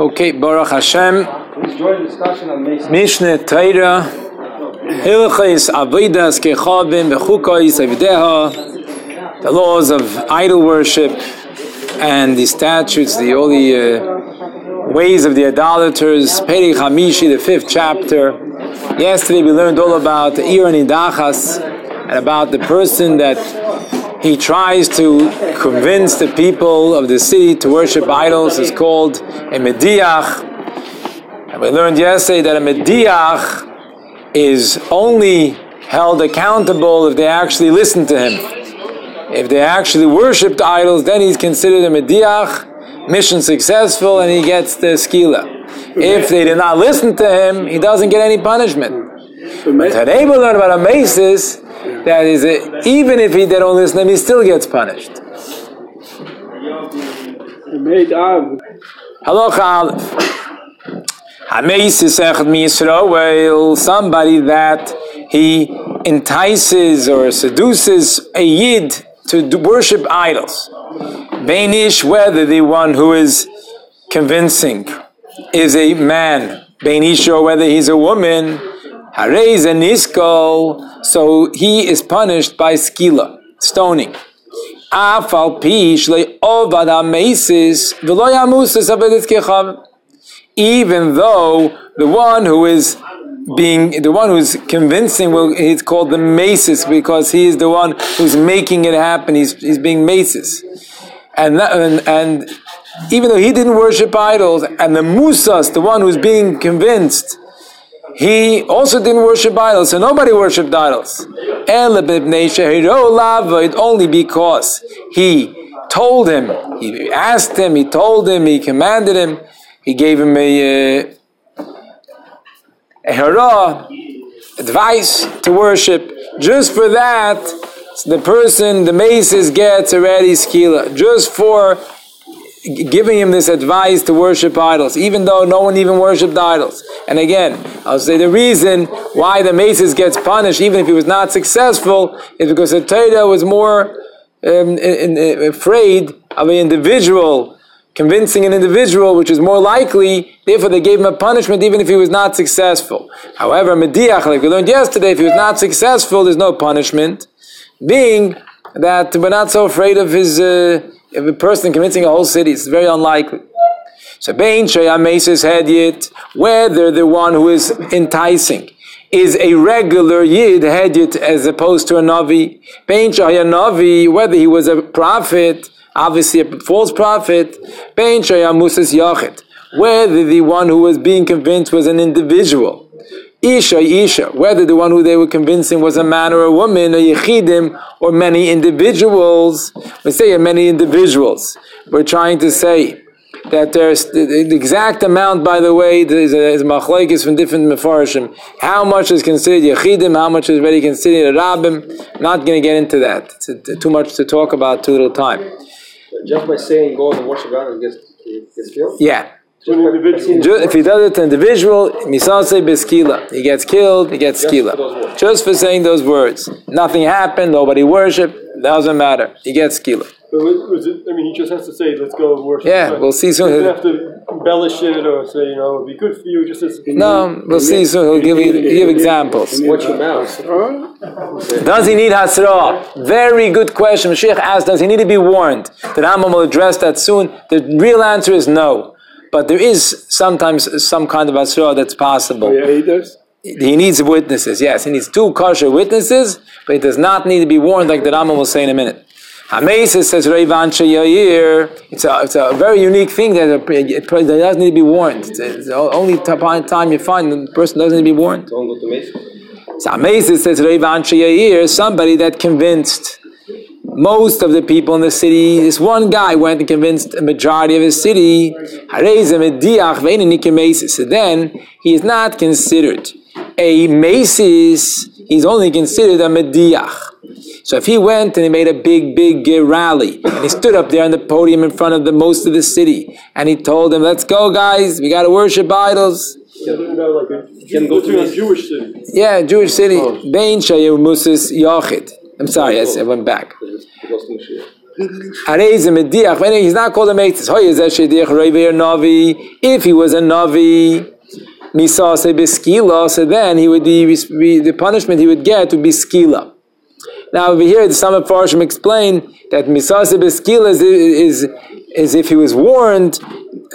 Okay, Baruch Hashem. Mishnah Torah. Hilchis Avidas Kechavim V'chukais Avideha. The laws of idol worship and the statutes, the all the uh, ways of the idolaters. Peri Hamishi, the fifth chapter. Yesterday we learned all about the Ir Nidachas and about the person that he tries to convince the people of the city to worship idols is called a mediach. And we learned yesterday that a mediach is only held accountable if they actually listen to him. If they actually worshipped idols, then he's considered a mediach, mission successful, and he gets the skila. If they did not listen to him, he doesn't get any punishment. But today we learn about a masis that is, a, even if he don't listen to him, he still gets punished. Halacha Aleph. Hameis Yisrael, somebody that he entices or seduces a yid to worship idols. Bainish, whether the one who is convincing is a man, Bainish, or whether he's a woman, Harez and Nisko, so he is punished by skila, stoning. Afal pish le ovad ha-mesis v'lo yamusas kechav. Even though the one who is being the one who's convincing will he's called the masis because he is the one who's making it happen. He's he's being masis, and that, and, and even though he didn't worship idols, and the musas, the one who's being convinced he also didn't worship idols, so nobody worshipped idols. Only because he told him, he asked him, he told him, he commanded him, he gave him a, uh, a hara, advice to worship. Just for that, the person, the maces gets already skila. Just for giving him this advice to worship idols, even though no one even worshipped idols. And again, I'll say the reason why the maces gets punished, even if he was not successful, is because the Torah was more um, in, in, afraid of an individual, convincing an individual, which is more likely. Therefore, they gave him a punishment, even if he was not successful. However, Mediach, like we learned yesterday, if he was not successful, there's no punishment. Being that we're not so afraid of his. Uh, if a person convincing a whole city, it's very unlikely. So Bain Shayamesis Hedyet, whether the one who is enticing is a regular Yid Hedyet as opposed to a Navi. Bain Navi, whether he was a prophet, obviously a false prophet. Bain Shayamusis Yachid, whether the one who was being convinced was an individual. Isha, Isha, whether the one who they were convincing was a man or a woman, or Yechidim, or many individuals. We say many individuals. We're trying to say that there's the, exact amount, by the way, is a, is machlekes from different mefarshim. How much is considered Yechidim, how much is already considered a Rabbim. Not going to get into that. It's a, too much to talk about, too little time. Just by saying go and worship God and gets, gets killed? Yeah. Individual. If he does it to an individual, misase beskila. He gets killed, he gets skila. Just for saying those words. Nothing happened, nobody worshiped, doesn't matter. He gets skila. But was, was it, I mean, he just has to say, "Let's go worship." Yeah, God." we'll see soon. He soon. doesn't have to embellish it or say, you know, it'd be good for you. Just as No, we'll see soon. He'll give you give examples. Watch your mouth. Does he need hasra? Very good question. Mashiach asked, does he need to be warned? The Rambam will address that soon. The real answer is no. But there is sometimes some kind of asura that's possible. yeah, he needs witnesses, yes. He needs two kosher witnesses, but he does not need to be warned like the Rambam will say in a minute. Hamesis says Reivan Yair. It's a it's a very unique thing that it it doesn't need to be warned. It's, it's the only time you find the person doesn't need to be warned. Don't go to Mason. So Amazing says Reivan Yair, somebody that convinced most of the people in the city. This one guy went and convinced a majority of his city. So then he is not considered a masis. He's only considered a mediach. So if he went and he made a big, big rally, and he stood up there on the podium in front of the most of the city, and he told them, "Let's go, guys! We got to worship idols." You know, like a, Can go to a Jewish city. Yeah, Jewish city. Bein Shayu Musis Yachid. I'm sorry, I went back. It goes to Mashiach. Harei ze mediach. When he's not called a meitzis. If he was a navi, misase beskila. So then he would be, the punishment he would get would be skila. Now over here, the of Farshim explain that misase beskila is, is is if he was warned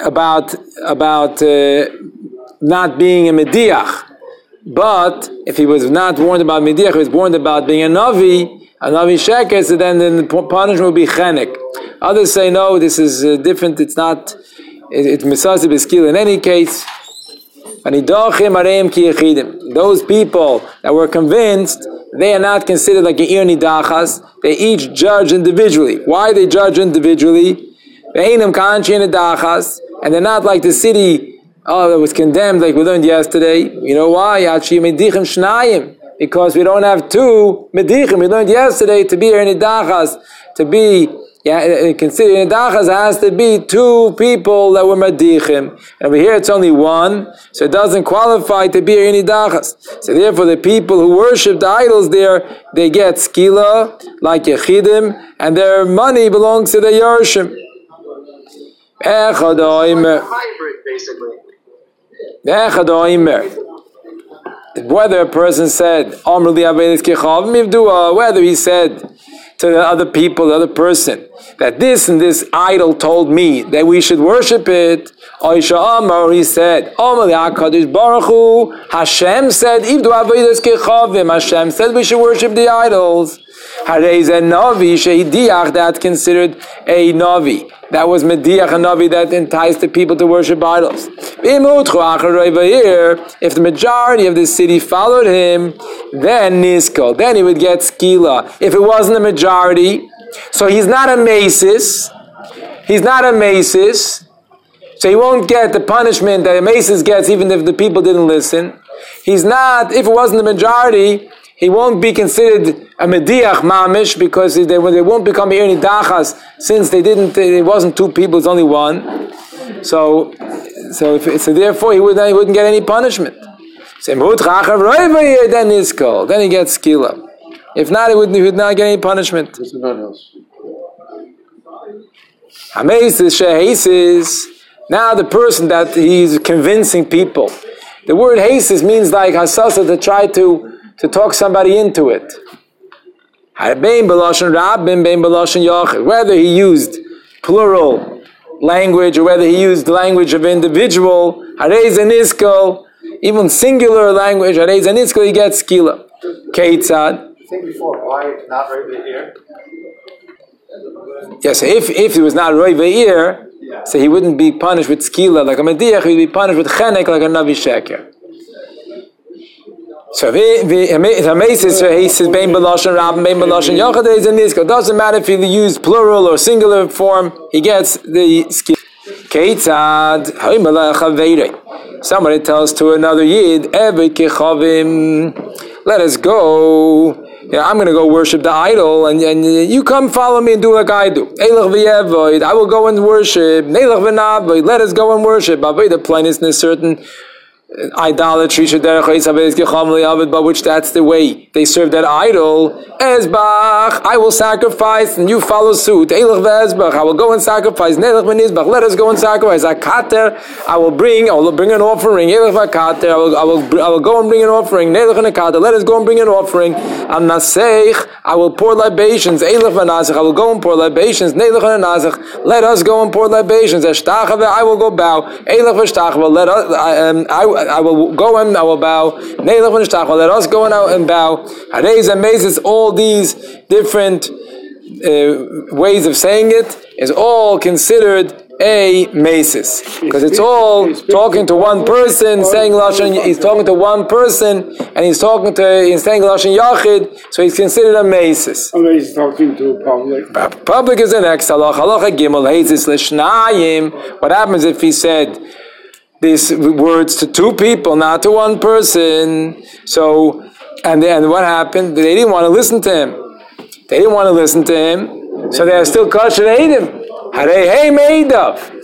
about about uh, not being a mediach. But if he was not warned about mediach, he was warned about being a navi, a navi sheker, so then, then the punishment would be chenek. Others say no, this is uh, different. It's not. It's misasi b'skil in any case. Those people that were convinced, they are not considered like ir nidachas. They each judge individually. Why they judge individually? And they're not like the city oh, that was condemned, like we learned yesterday. You know why? Because we don't have two medichim. We learned yesterday to be nidachas, to be yeah, uh, uh, considering Nidachas has to be two people that were Madichim. And over here it's only one, so it doesn't qualify to be in Nidachas. So therefore the people who worship the idols there, they get skila, like Yechidim, and their money belongs to the Yershim. Hybrid, basically. Whether a person said, whether he said, to the other people, the other person, that this and this idol told me that we should worship it. Or he said, Hashem said, Hashem said we should worship the idols. That's considered a Navi. That was Mediach a Navi that enticed the people to worship idols. If the majority of the city followed him, then Nisko, then he would get Skila. If it wasn't the majority, so he's not a Masis, he's not a Masis, so he won't get the punishment that a Masis gets even if the people didn't listen. He's not, if it wasn't the majority, he won't be considered a mediach mamish because they, they won't become irni dachas since they didn't. It wasn't two people; it's only one. So, so, if, so therefore he would he wouldn't get any punishment. Then he's called. Then he gets skila. If not, he would, he would not get any punishment. Now the person that he's convincing people. The word hasis means like hasasa to try to to talk somebody into it. Whether he used plural language or whether he used language of individual, even singular language, he gets skila. Keitzad. Think before why not right here. Yes, if if he was not roy ve'ir, so he wouldn't be punished with skila like a mediach, he'd be punished with chenek like a navi sheker. So the he says bein belashon rab bein belashon yachad is in this. It doesn't matter if he used plural or singular form. He gets the skill. Keitzad Somebody tells to another yid, Let us go. Yeah, I'm going to go worship the idol, and, and you come follow me and do like I do. I will go and worship. Let us go and worship. The plainest in a certain idolatry but which that's the way they serve that idol. Ezbach I will sacrifice and you follow suit. I will go and sacrifice. Let us go and sacrifice. Akater I will bring I will bring an offering. I will, I will, I will go and bring an offering. Let us go and bring an offering. Am Naseich I will pour libations. I will go and pour libations. Let us go and pour libations. I will go bow. Let us um, I I will go and I will bow. Let us go and bow. Harez amazes all these different uh, ways of saying it. Is all considered a masis. Because it's all talking to one person saying lashon he's talking to one person and he's talking to he's saying lashon yachid so he's considered a masis. Oh he's talking to public. Public is an ex halacha. Halacha gimel hazis lishnayim what happens if he said these words to two people, not to one person. So, and then what happened? They didn't want to listen to him. They didn't want to listen to him, so they are still kosher to hate him.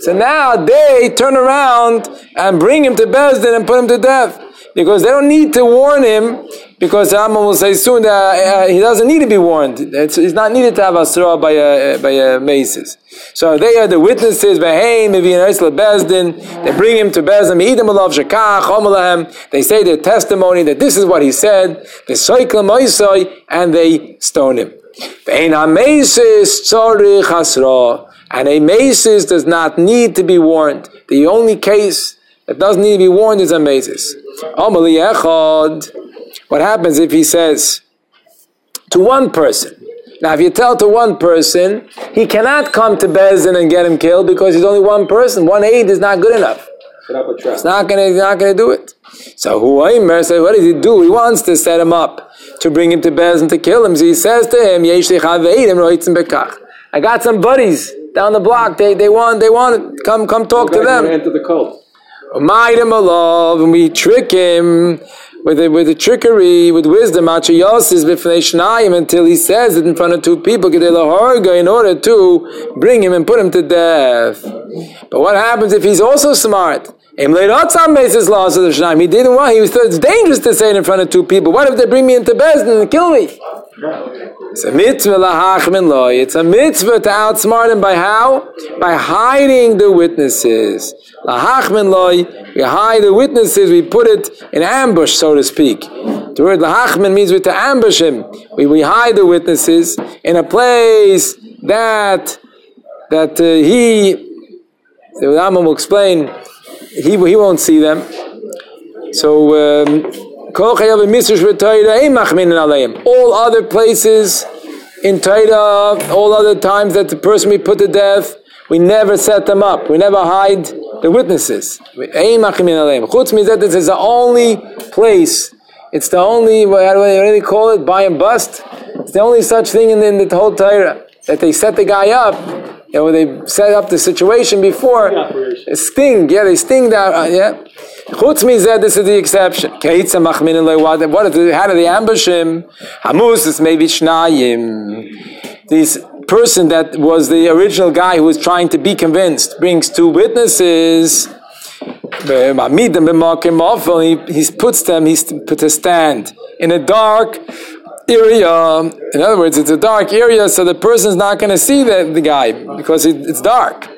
So now they turn around and bring him to Bezdin and put him to death. Because they don't need to warn him because Rambam will say soon that uh, he doesn't need to be warned. It's, he's not needed to have asra by a by a maces. So they are the witnesses. They bring him to Bezdin. They say their testimony that this is what he said. And they stone him. And a maces does not need to be warned. The only case that doesn't need to be warned is a maces. What happens if he says to one person? Now, if you tell to one person, he cannot come to Bezdin and get him killed because he's only one person. One aid is not good enough. It's not gonna, he's not gonna do it. So Huaymer said, what does he do? He wants to set him up to bring him to Bezdin to kill him. So he says to him, I got some buddies down the block. They they want they want come come talk to them. Enter the cult. Him love, and we trick him with a, with a trickery, with wisdom, until he says it in front of two people, in order to bring him and put him to death. But what happens if he's also smart? He didn't want, he was, it's dangerous to say it in front of two people. What if they bring me into Bezdin and kill me? It's a mitzvah lahachmin loy. It's a mitzvah to outsmart him by how? By hiding the witnesses. Lahachmin loy, we hide the witnesses, we put it in ambush, so to speak. The word lahachmin means we to ambush him. We, we hide the witnesses in a place that that uh, he, the Rambam will explain, he, he won't see them. So, um, all other places in Torah, all other times that the person we put to death, we never set them up. We never hide the witnesses. Chutz that this is the only place. It's the only, what do they call it? Buy and bust? It's the only such thing in the, in the whole Torah. That they set the guy up, you know, they set up the situation before. Sting, yeah, they sting that, uh, yeah. Chutz mizeh, this is the exception. Keitza machmin what is it, how do they ambush him? Hamus is maybe shnayim. This person that was the original guy who was trying to be convinced brings two witnesses. He, he puts them, he's put a stand in a dark area. In other words, it's a dark area, so the person's not going to see the, the guy because it, it's dark.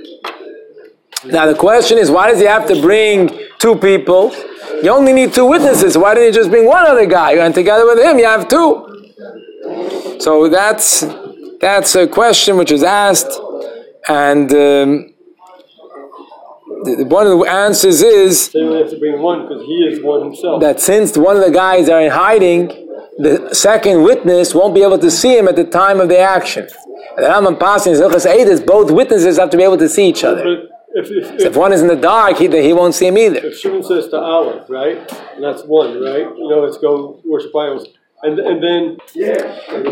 Now the question is, why does he have to bring two people? You only need two witnesses. Why didn't you just bring one other guy? And together with him, you have two. So that's that's a question which is asked, and um, the, one of the answers is so you have to bring one because he is one himself. That since one of the guys are in hiding, the second witness won't be able to see him at the time of the action. And the Rambam passing is both witnesses have to be able to see each other. If, if, So if one is in the dark, he, he won't see him either. if Shimon says to Allah, right, and that's one, right? You know, let's go worship idols, and and then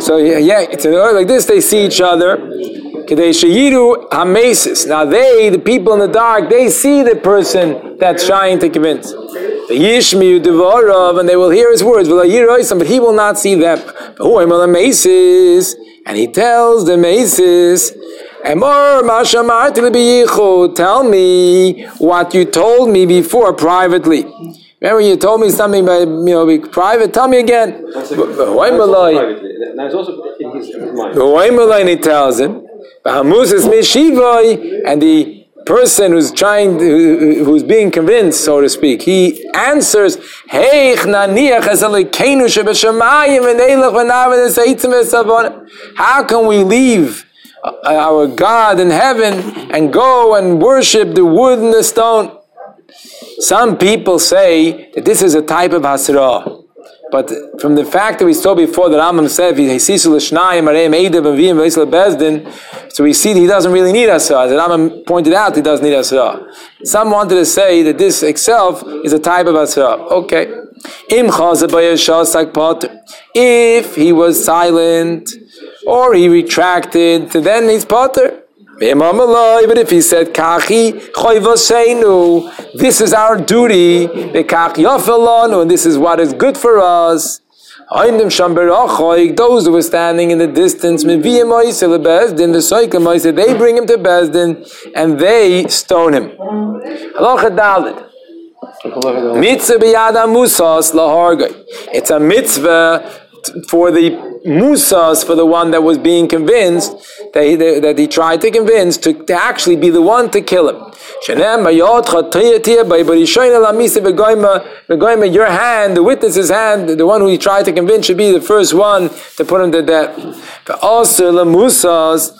So yeah, yeah, like this. They see each other. Now they, the people in the dark, they see the person that's trying to convince. And they will hear his words. But he will not see them. And he tells the maces. Tell me what you told me before privately. Remember, you told me something by you know be private. Tell me again. Why malay? Now it's also in his, in his mind. Why malay? He tells him. Bahamus is mishivoi, and the person who's trying, who- who's being convinced, so to speak, he answers, "Hey, naniach es alikeinu shebeshamayim v'neilach v'naven esaitzim v'savon." How can we leave uh, our God in heaven and go and worship the wood and the stone? Some people say that this is a type of hasra. But from the fact that we saw before that Rambam said, so we see that he doesn't really need asra. As Rambam pointed out, he doesn't need asra. Some wanted to say that this itself is a type of asra. Okay. If he was silent or he retracted, then he's potter. But if he said, Kachi choivosenu, this is our duty, Bekach yofelonu, and this is what is good for us. Those who were standing in the distance, then the Soika they bring him to Bezdin and they stone him. Halacha Dalit. Mitzvah biyada musas lahargay. It's a mitzvah for the musas, for the one that was being convinced, that he, that he tried to convince, to, to actually be the one to kill him. Your hand, the witness's hand, the one who he tried to convince, should be the first one to put him to death. But also the musas.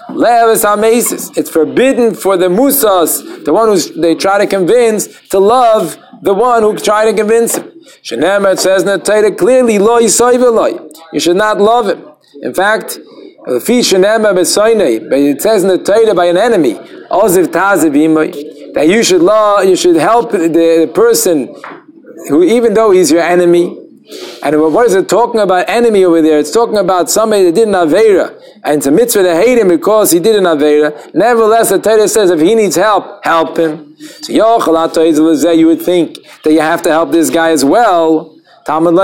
It's forbidden for the musas, the one who they try to convince, to love the one who tried to convince him. Shenem it says in the Torah clearly lo yisoy You should not love him. In fact. It says in the Torah by an enemy, Oziv Taziv that you should love, you should help the person who, even though he's your enemy, and what is it talking about enemy over there? It's talking about somebody that did an Avera. And it's a mitzvah to hate him because he did an Avera. Nevertheless, the Torah says if he needs help, help him. So you would think that you have to help this guy as well. Talmud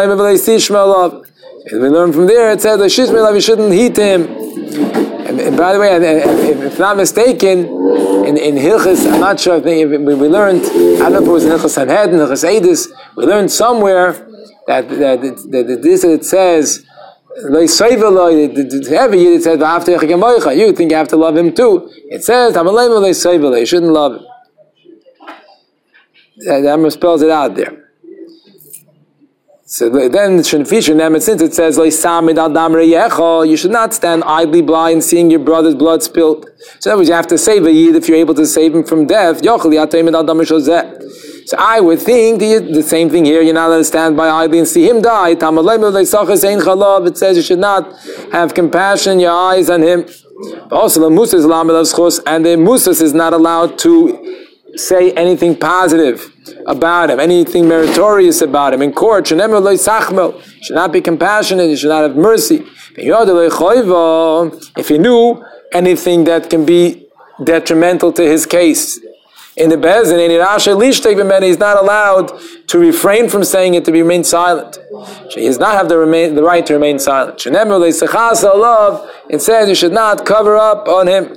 we learn from there, it says, Shishmelav, you shouldn't heat him. And, and, by the way, if not mistaken, in, in Hilchis, I'm not sure, if we, we learned, I don't know if it was in Hilchis Sanhedrin, Hilchis Eidis, we learned somewhere that, that, that, this it says, every year it says, you think you have to love him too. It says, you shouldn't love. That spells it out there. So then Shinfishin since it says you should not stand idly blind seeing your brother's blood spilled. So that was you have to save a yid if you're able to save him from death. So I would think the, the same thing here. You're not allowed to stand by idly and see him die. It says you should not have compassion, your eyes on him. Also, the Musa is and the Musas is not allowed to say anything positive about him, anything meritorious about him. In court, should not be compassionate, you should not have mercy. If he knew anything that can be detrimental to his case. In the Bezin, in Rasha lishtek b'meni, he's not allowed to refrain from saying it to remain silent. He does not have the, remain, the right to remain silent. It says you should not cover up on him.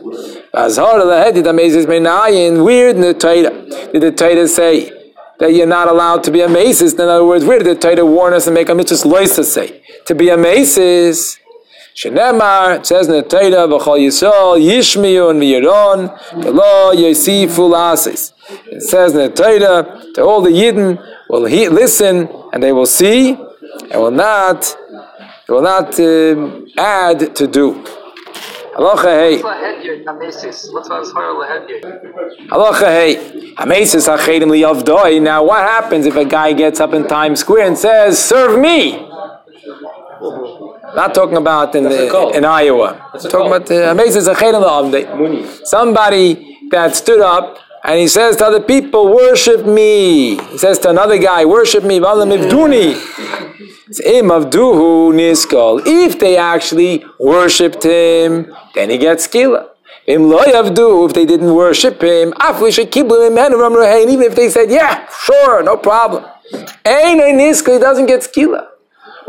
Weird in the Torah. Did the Torah say that you're not allowed to be a masis. In other words, where did the Torah warn us and make a mitzvah loisa say? To be a masis. Shenemar, it says in the Torah, Yisrael, Yishmiyu and V'yiron, V'lo Yosifu Lasis. It says to all the Yidden will he, listen and they will see and will not, will not uh, add to do. Halacha hey. Halacha hey. Amesis achedim liyavdoi. Now what happens if a guy gets up in Times Square and says, serve me? Not talking about in, the, in Iowa. Talking about achedim liyavdoi. Somebody that stood up and he says to other people, worship me. He says to another guy, worship me. If they actually worshipped him, then he gets skila. If they didn't worship him, even if they said, yeah, sure, no problem. He doesn't get skila.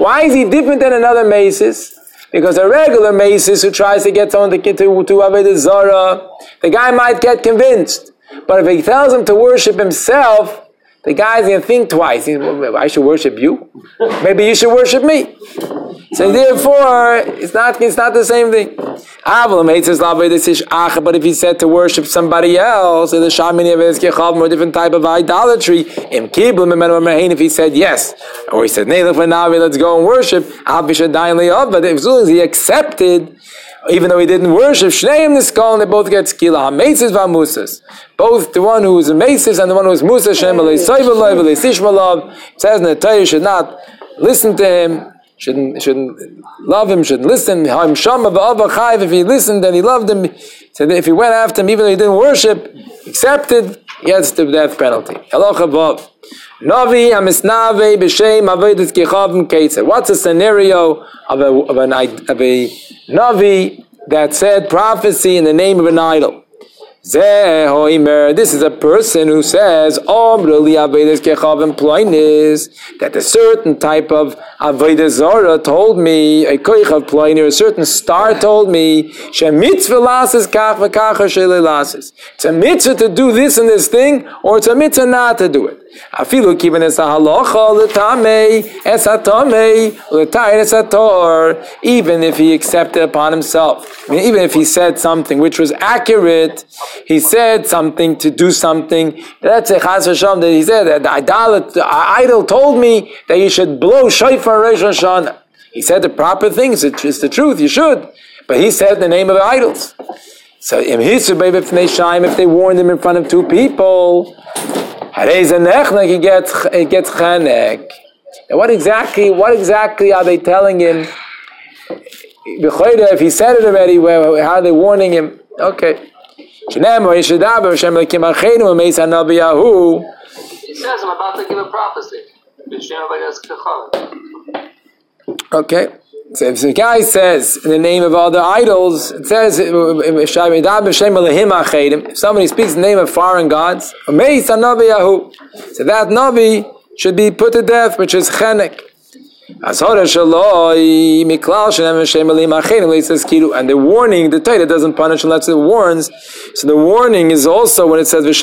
Why is he different than another maces? Because a regular maces who tries to get someone to get to, to Avodah Zara, the guy might get convinced. But if he tells him to worship himself, the guy's gonna think twice. I should worship you. Maybe you should worship me. So therefore, it's not it's not the same thing. But if he said to worship somebody else, in the Shamini of more different type of idolatry, if he said yes, or he said, let's go and worship, but as soon as he accepted even though he didn't worship Shneim Niskal, and they both get skila. HaMesis v'amusas. Both the one who is a and the one who is Musa, Shem Sishmalav, says in the Torah, should not listen to him, shouldn't, shouldn't love him, shouldn't listen. If he listened, then he loved him. So if he went after him, even though he didn't worship, accepted, he gets the death penalty. Navi amisnave b'shem avodas kechavim keitzer. What's a scenario of a, of, an, of a Navi that said prophecy in the name of an idol. This is a person who says that a certain type of Avodah Zara told me, a koich of a certain star told me, it's a mitzvah to do this and this thing, or it's a mitzvah not to do it. Afilu kiven es halacha letamei es hatamei letayir es hator. Even if he accepted upon himself, I mean, even if he said something which was accurate, he said something to do something. That's a chas v'sham that he said that the idol, the idol told me that you should blow shofar Rosh Hashanah. He said the proper things. It's the truth. You should. But he said the name of the idols. So if they warned him in front of two people, he gets he gets chanek. Now what exactly what exactly are they telling him? If he said it already, how are they warning him? Okay. He says, I'm about to give a prophecy. Okay. So if the guy says in the name of the idols, it says if somebody speaks in the name of foreign gods, so that Navi should be put to death, which is chenek. And the warning, the Torah doesn't punish unless it warns. So the warning is also when it says which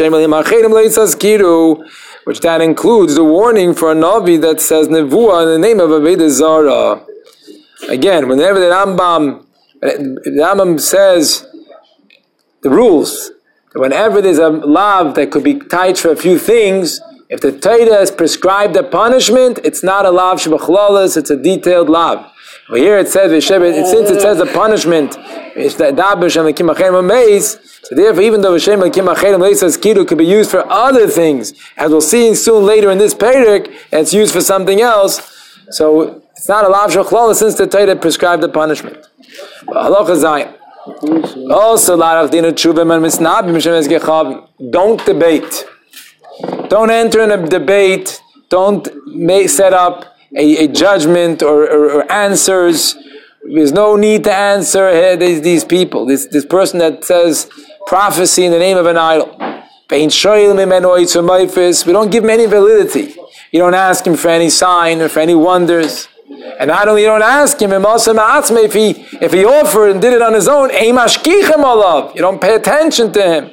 that includes the warning for a Navi that says Nevuah in the name of Aveda Zara. Again, whenever the Rambam, the Rambam says the rules, whenever there's a love that could be tied for a few things, if the Torah has prescribed a punishment, it's not a lav shabachlalas, it's a detailed lav. But here it says, since it says a punishment, so therefore, even though Hashem says kiru could be used for other things, as we'll see soon later in this parak, it's used for something else. So it's not a lav shachlala since the Torah prescribed the punishment. Halacha Zayin. Also, don't debate. Don't enter in a debate. Don't set up a, a judgment or, or, or, answers. There's no need to answer hey, these, these people. This, this person that says prophecy in the name of an idol. We don't give him any validity. You don't ask him for any sign or for any wonders. And not only you don't ask him, if he if he offered and did it on his own, you don't pay attention to him.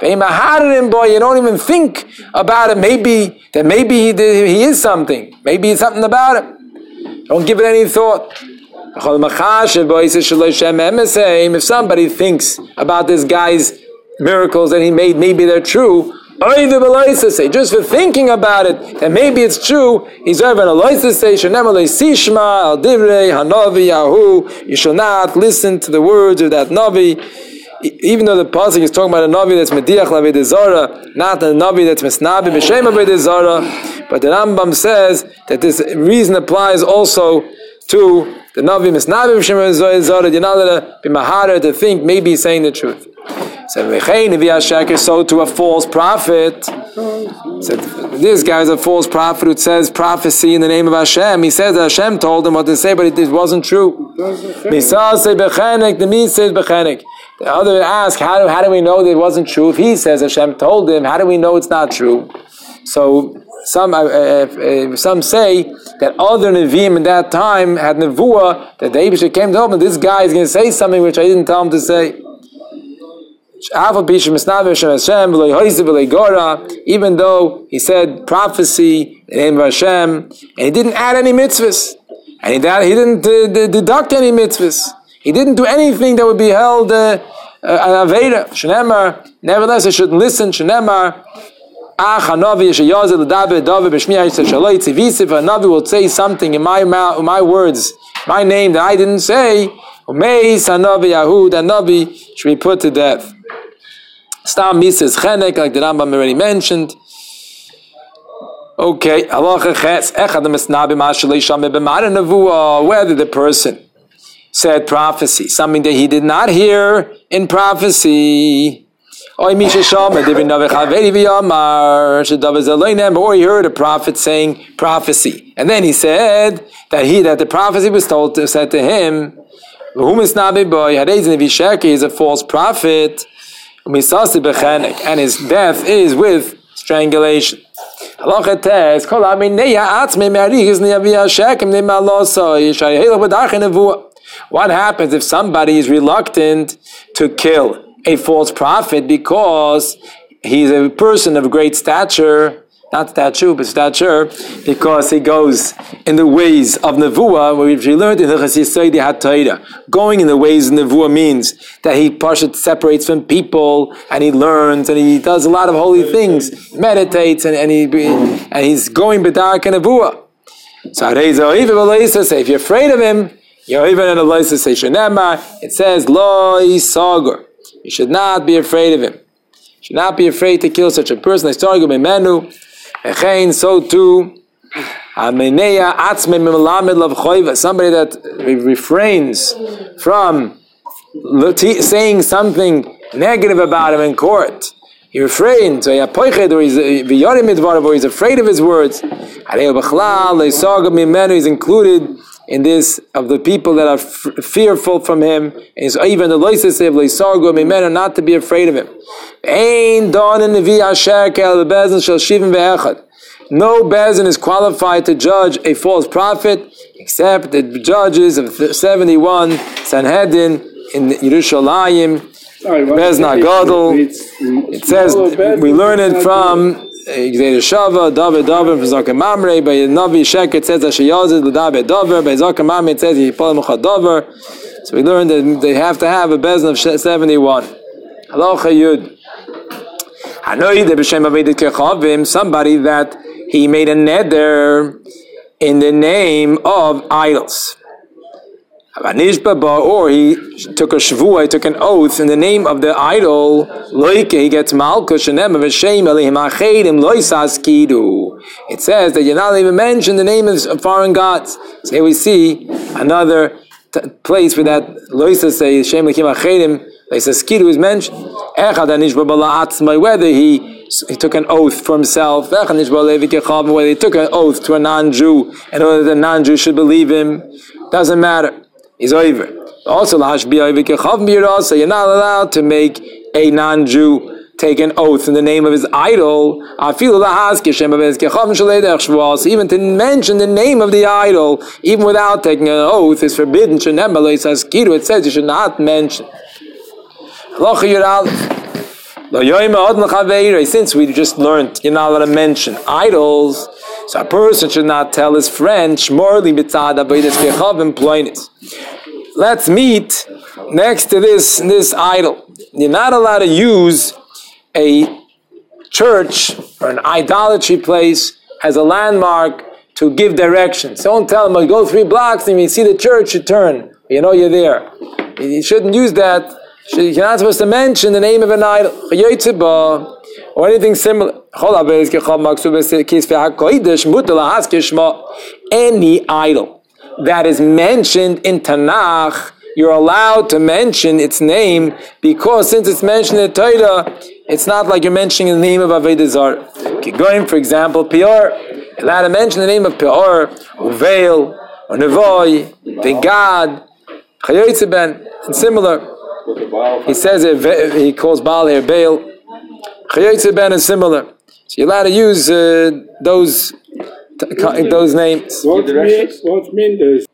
Boy, you don't even think about it. Maybe that maybe he, did, he is something. Maybe it's something about it. Don't give it any thought. If somebody thinks about this guy's miracles that he made, maybe they're true, just for thinking about it, and maybe it's true. He's over a say shenemalei sishma al divrei hanavi yahu. You shall not listen to the words of that navi. Even though the pasuk is talking about a navi that's mediach lavedizara, not a navi that's mesnabi b'shem avedizara, but the Rambam says that this reason applies also to the navi mesnabi b'shem avedizara. You're not allowed to be mahara to think maybe he's saying the truth. So to a false prophet. Said, this guy is a false prophet who says prophecy in the name of Hashem. He says that Hashem told him what to say, but it wasn't true. The other ask, how do, how do we know that it wasn't true? If he says Hashem told him, how do we know it's not true? So some uh, uh, uh some say that other Nevi'im in that time had Nevuah that the Abishah came to him, this guy is going to say something which I didn't tell him to say even though he said prophecy in the name of Hashem, and he didn't add any mitzvahs, and he, he didn't uh, deduct any mitzvahs, he didn't do anything that would be held uh, uh, an aveda. Shnemar, nevertheless, I should listen. Shnemar, Ach Hanavi Yeshayazil David David B'Shmiya Yisrael Shaloi Tzivisiv. Hanavi will say something in my mouth, my words, my name that I didn't say. Umeis Hanavi Yahud Hanavi should be put to death. Stam Mises Chenek, like the Rambam already mentioned. Okay, halacha ches echad mesnabim ashalei shameh b'mara nevuah. Whether the person said prophecy, something that he did not hear in prophecy. Or he heard a prophet saying prophecy, and then he said that he that the prophecy was told to, said to him, "Whom is a false prophet." And his death is with strangulation. What happens if somebody is reluctant to kill a false prophet because he's a person of great stature not stature, but stature, because he goes in the ways of Nevuah, which we learned in the Chasisaydi HaTaira. Going in the ways of Nevuah means that he partially separates from people, and he learns, and he does a lot of holy things, meditates, and, and, he, and he's going B'dark and Nevuah. So if you're afraid of him, you're even in a It says, Lo Isagur. You should not be afraid of him. You should not be afraid to kill such a person. Menu. So too, somebody that refrains from saying something negative about him in court. He refrains, he's, uh, or he's afraid of his words. He's included in this of the people that are fearful from him. And even the loises of leisargo mimenu not to be afraid of him. Ein don in nevi asher kel bezin shel shivim ve'echad. No bezin is qualified to judge a false prophet except the judges of 71 Sanhedrin in Yerushalayim. Bezna Gadol. It says we learn it from gzeir shava dav dav fun zake mamre bei navi shek et zeh shoyz du dav dav bei zake mamre et pol so we learned that they have to have a bezn of 71 hello khayud hanoy de beshem avid ke khavim somebody that he made a nether in the name of idols. Or he took a shvua, he took an oath in the name of the idol, loike, he gets malkush and of shame eli himachedim loisas kido. It says that you're not even mention the name of foreign gods. So here we see another t- place where that loisa say shem lehim achedim, loisa skidu is mentioned. Whether he he took an oath for himself, whether he took an oath to a non-Jew, and whether the non-Jew should believe him, doesn't matter is over. Also, so you're not allowed to make a non-Jew take an oath in the name of his idol. So even to mention the name of the idol, even without taking an oath, is forbidden. It says you should not mention. Since we just learned you're not allowed to mention idols, so a person should not tell his friend, Let's meet next to this, this idol. You're not allowed to use a church or an idolatry place as a landmark to give directions. Don't tell them, oh, go three blocks and you see the church, you turn. You know you're there. You shouldn't use that. You're not supposed to mention the name of an idol or anything similar. Any idol that is mentioned in Tanakh, you're allowed to mention its name because since it's mentioned in Torah, it's not like you're mentioning the name of Avodah Zarah. Going, for example, Pior, allowed to mention the name of Pior, Uveil, or Nevoy, Vegad, Chayotzeben, and similar. He says it, he calls Baal here Baal. Chayotze ben is similar. So you're allowed to use uh, those those names. What means what mean this?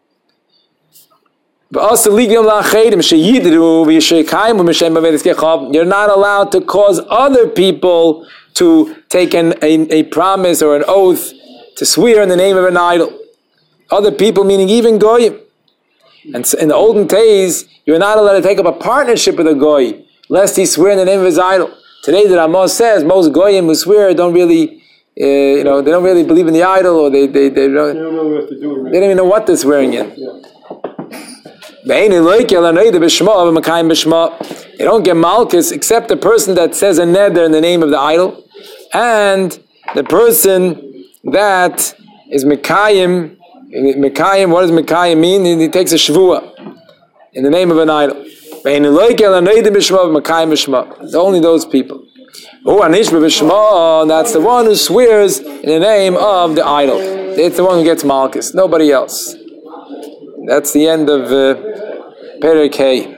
You're not allowed to cause other people to take an, a, a promise or an oath to swear in the name of an idol. Other people, meaning even goyim. And in the olden days, you're not allowed to take up a partnership with a goy, lest he swear in the name of his idol. Today, the Ramah says most goyim who swear don't really, uh, you know, they don't really believe in the idol, or they they they don't, they don't, they don't even know what they're swearing in. They don't get malchus except the person that says a neder in the name of the idol, and the person that is mekayim. Mekayim, what does mekayim mean? He takes a shvua in the name of an idol. Only those people. Oh, that's the one who swears in the name of the idol. It's the one who gets Malchus, nobody else. That's the end of uh, Perek